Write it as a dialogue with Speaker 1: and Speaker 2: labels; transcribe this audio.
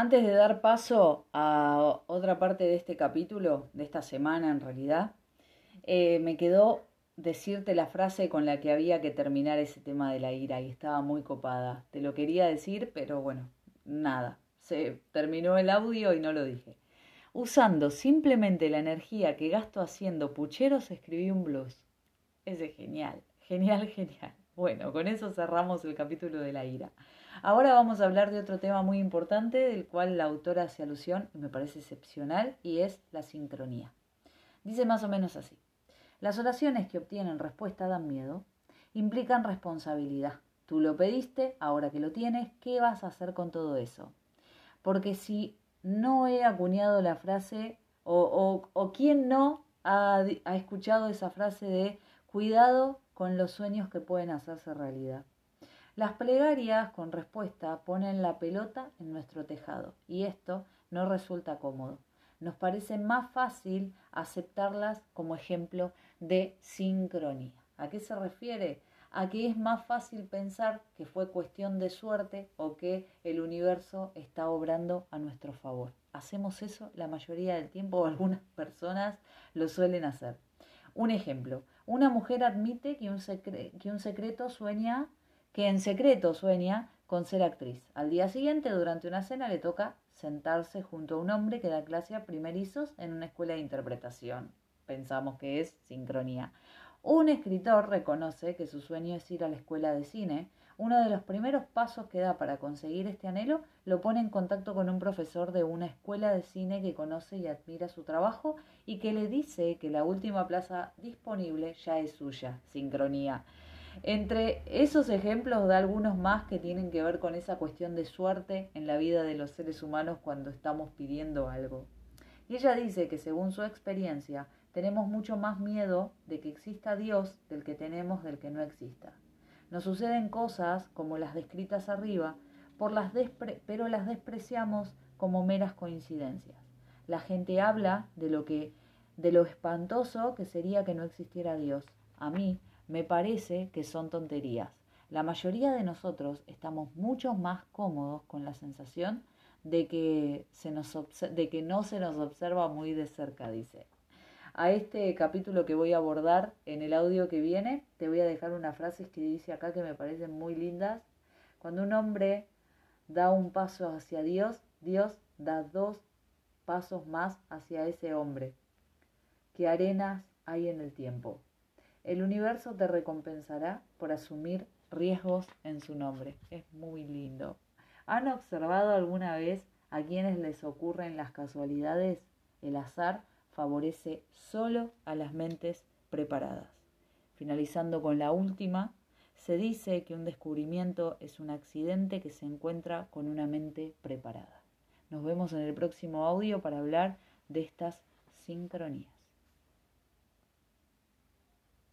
Speaker 1: Antes de dar paso a otra parte de este capítulo, de esta semana en realidad, eh, me quedó decirte la frase con la que había que terminar ese tema de la ira y estaba muy copada. Te lo quería decir, pero bueno, nada. Se terminó el audio y no lo dije. Usando simplemente la energía que gasto haciendo pucheros, escribí un blues. Ese es genial, genial, genial. Bueno, con eso cerramos el capítulo de la ira. Ahora vamos a hablar de otro tema muy importante del cual la autora hace alusión y me parece excepcional y es la sincronía. Dice más o menos así. Las oraciones que obtienen respuesta dan miedo, implican responsabilidad. Tú lo pediste, ahora que lo tienes, ¿qué vas a hacer con todo eso? Porque si no he acuñado la frase, o, o, quién no ha, ha escuchado esa frase de cuidado con los sueños que pueden hacerse realidad. Las plegarias con respuesta ponen la pelota en nuestro tejado y esto no resulta cómodo. Nos parece más fácil aceptarlas como ejemplo de sincronía. ¿A qué se refiere? A que es más fácil pensar que fue cuestión de suerte o que el universo está obrando a nuestro favor. Hacemos eso la mayoría del tiempo o algunas personas lo suelen hacer. Un ejemplo, una mujer admite que un, que un secreto sueña, que en secreto sueña con ser actriz. Al día siguiente, durante una cena, le toca sentarse junto a un hombre que da clase a primerizos en una escuela de interpretación pensamos que es sincronía. Un escritor reconoce que su sueño es ir a la escuela de cine. Uno de los primeros pasos que da para conseguir este anhelo lo pone en contacto con un profesor de una escuela de cine que conoce y admira su trabajo y que le dice que la última plaza disponible ya es suya. Sincronía. Entre esos ejemplos da algunos más que tienen que ver con esa cuestión de suerte en la vida de los seres humanos cuando estamos pidiendo algo. Y ella dice que según su experiencia, tenemos mucho más miedo de que exista Dios del que tenemos del que no exista. Nos suceden cosas como las descritas arriba, por las pero las despreciamos como meras coincidencias. La gente habla de lo que de lo espantoso que sería que no existiera Dios. A mí me parece que son tonterías. La mayoría de nosotros estamos mucho más cómodos con la sensación de que, se nos de que no se nos observa muy de cerca, dice a este capítulo que voy a abordar en el audio que viene, te voy a dejar unas frases que dice acá que me parecen muy lindas. Cuando un hombre da un paso hacia Dios, Dios da dos pasos más hacia ese hombre. ¿Qué arenas hay en el tiempo? El universo te recompensará por asumir riesgos en su nombre. Es muy lindo. ¿Han observado alguna vez a quienes les ocurren las casualidades, el azar favorece solo a las mentes preparadas. Finalizando con la última, se dice que un descubrimiento es un accidente que se encuentra con una mente preparada. Nos vemos en el próximo audio para hablar de estas sincronías.